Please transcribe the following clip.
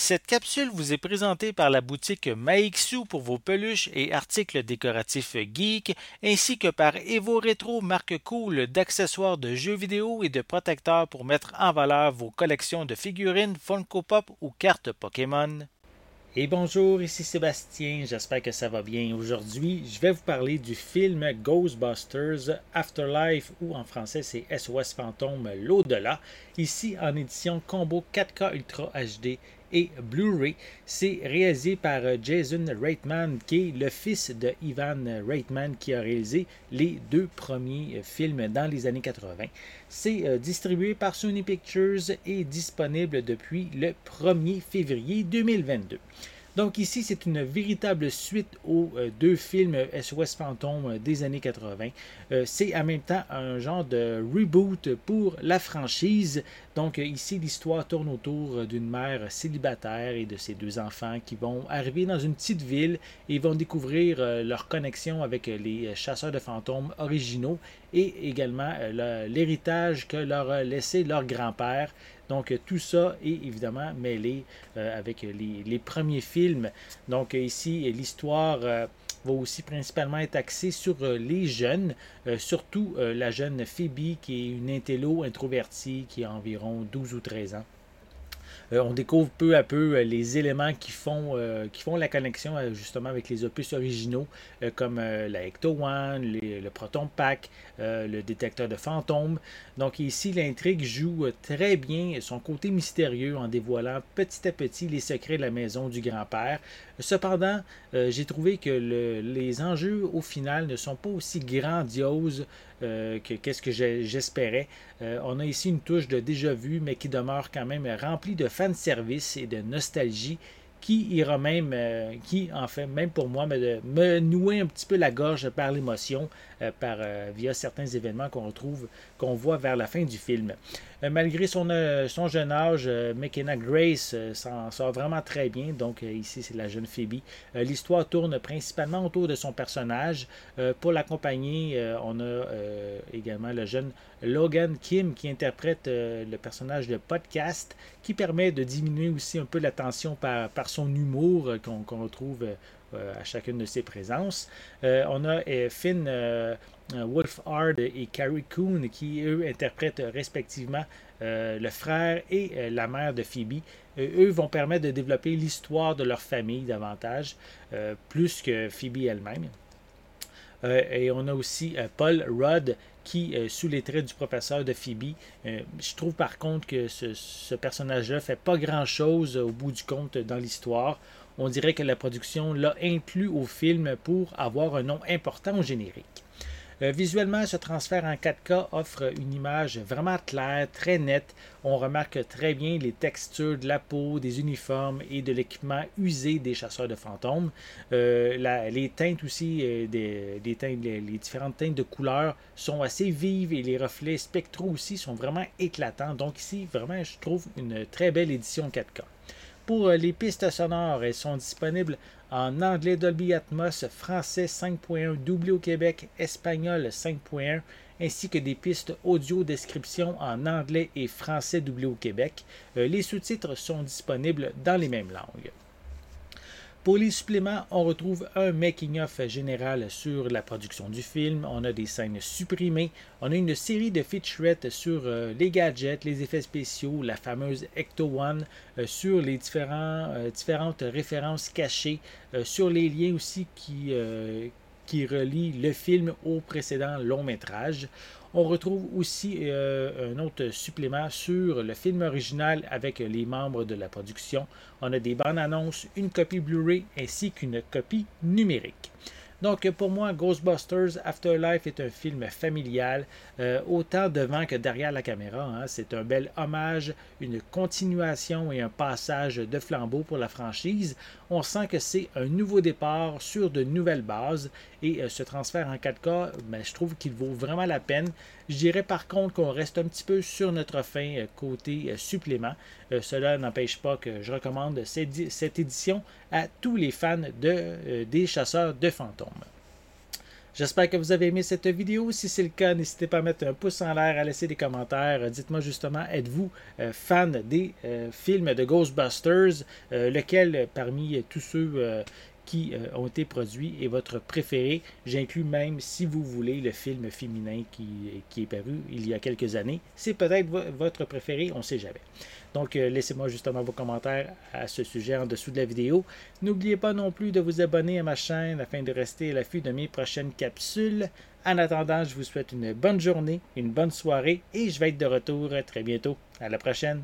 Cette capsule vous est présentée par la boutique Maixu pour vos peluches et articles décoratifs geek, ainsi que par Evo Retro, marque cool d'accessoires de jeux vidéo et de protecteurs pour mettre en valeur vos collections de figurines Funko Pop ou cartes Pokémon. Et bonjour, ici Sébastien, j'espère que ça va bien. Aujourd'hui, je vais vous parler du film Ghostbusters Afterlife, ou en français c'est SOS Fantôme l'au-delà, ici en édition combo 4K Ultra HD et Blu-ray. C'est réalisé par euh, Jason Reitman, qui est le fils de Ivan Reitman, qui a réalisé les deux premiers euh, films dans les années 80. C'est euh, distribué par Sony Pictures et disponible depuis le 1er février 2022. Donc ici, c'est une véritable suite aux euh, deux films SOS Fantôme euh, des années 80. Euh, c'est en même temps un genre de reboot pour la franchise. Donc ici, l'histoire tourne autour d'une mère célibataire et de ses deux enfants qui vont arriver dans une petite ville et vont découvrir leur connexion avec les chasseurs de fantômes originaux et également l'héritage que leur a laissé leur grand-père donc tout ça est évidemment mêlé euh, avec les, premiers films. Donc ici, l'histoire euh, va aussi principalement être axée sur euh, les jeunes, surtout la jeune Phoebe qui est une intello introvertie qui a environ 12 ou 13 ans. Euh, on découvre peu à peu euh, les éléments qui font, euh, la connexion justement avec les opus originaux, comme la Ecto One, le Proton Pack, le détecteur de fantômes. Donc ici, l'intrigue joue très bien son côté mystérieux en dévoilant petit à petit les secrets de la maison du grand-père. Cependant, j'ai trouvé que les enjeux au final ne sont pas aussi grandioses euh, qu'est-ce que j'espérais. On a ici une touche de déjà vu, mais qui demeure quand même remplie de fanservice et de nostalgie qui ira même, euh, qui en fait même pour moi, me, me nouer un petit peu la gorge par l'émotion, euh, par, euh, via certains événements qu'on retrouve, qu'on voit vers la fin du film. Malgré son, son jeune âge, McKenna Grace s'en sort vraiment très bien. Donc ici, c'est la jeune Phoebe. L'histoire tourne principalement autour de son personnage. pour l'accompagner, on a également le jeune Logan Kim qui interprète le personnage de podcast qui permet de diminuer aussi un peu la tension par, son humour qu'on retrouve euh, à chacune de ses présences. Euh, on a euh, Finn Wolfhard et Carrie Coon qui, eux, interprètent respectivement le frère et la mère de Phoebe. eux vont permettre de développer l'histoire de leur famille davantage, plus que Phoebe elle-même. et on a aussi Paul Rudd qui, sous les traits du professeur de Phoebe, je trouve par contre que ce, ce personnage-là fait pas grand-chose au bout du compte dans l'histoire on dirait que la production l'a inclus au film pour avoir un nom important au générique. Euh, visuellement, ce transfert en 4K offre une image vraiment claire, très nette. On remarque très bien les textures de la peau, des uniformes et de l'équipement usé des chasseurs de fantômes. Euh, les teintes aussi, euh, les, différentes teintes de couleurs sont assez vives et les reflets spectraux aussi sont vraiment éclatants. Donc ici, vraiment, je trouve une très belle édition 4K. Pour euh, les pistes sonores, elles sont disponibles en anglais Dolby Atmos, français 5.1, doublé au Québec, espagnol 5.1, ainsi que des pistes audio description en anglais et français doublé au Québec. Euh, les sous-titres sont disponibles dans les mêmes langues. Pour les suppléments, on retrouve un making-of général sur la production du film. On a des scènes supprimées. On a une série de featurettes sur euh, les gadgets, les effets spéciaux, la fameuse Ecto One, euh, sur les euh, différentes références cachées, sur les liens aussi qui, qui relient le film au précédent long métrage. On retrouve aussi euh, un autre supplément sur le film original avec les membres de la production. On a des bandes annonces, une copie Blu-ray ainsi qu'une copie numérique. Donc pour moi, Ghostbusters Afterlife est un film familial, euh, autant devant que derrière la caméra. Hein. C'est un bel hommage, une continuation et un passage de flambeau pour la franchise. On sent que c'est un nouveau départ sur de nouvelles bases et euh, ce transfert en 4K, ben, je trouve qu'il vaut vraiment la peine. Je dirais par contre qu'on reste un petit peu sur notre fin euh, côté supplément. cela n'empêche pas que je recommande cette, édition à tous les fans de, des chasseurs de fantômes. J'espère que vous avez aimé cette vidéo. Si c'est le cas, n'hésitez pas à mettre un pouce en l'air, à laisser des commentaires. Dites-moi justement, êtes-vous euh, fan des euh, films de Ghostbusters? Euh, lequel parmi tous ceux qui ont été produits est votre préféré? J'inclus même, si vous voulez, le film féminin qui, qui est paru il y a quelques années. C'est peut-être votre préféré, on ne sait jamais. Donc, euh, laissez-moi justement vos commentaires à ce sujet en dessous de la vidéo. N'oubliez pas non plus de vous abonner à ma chaîne afin de rester à l'affût de mes prochaines capsules. En attendant, je vous souhaite une bonne journée, une bonne soirée et je vais être de retour très bientôt. À la prochaine!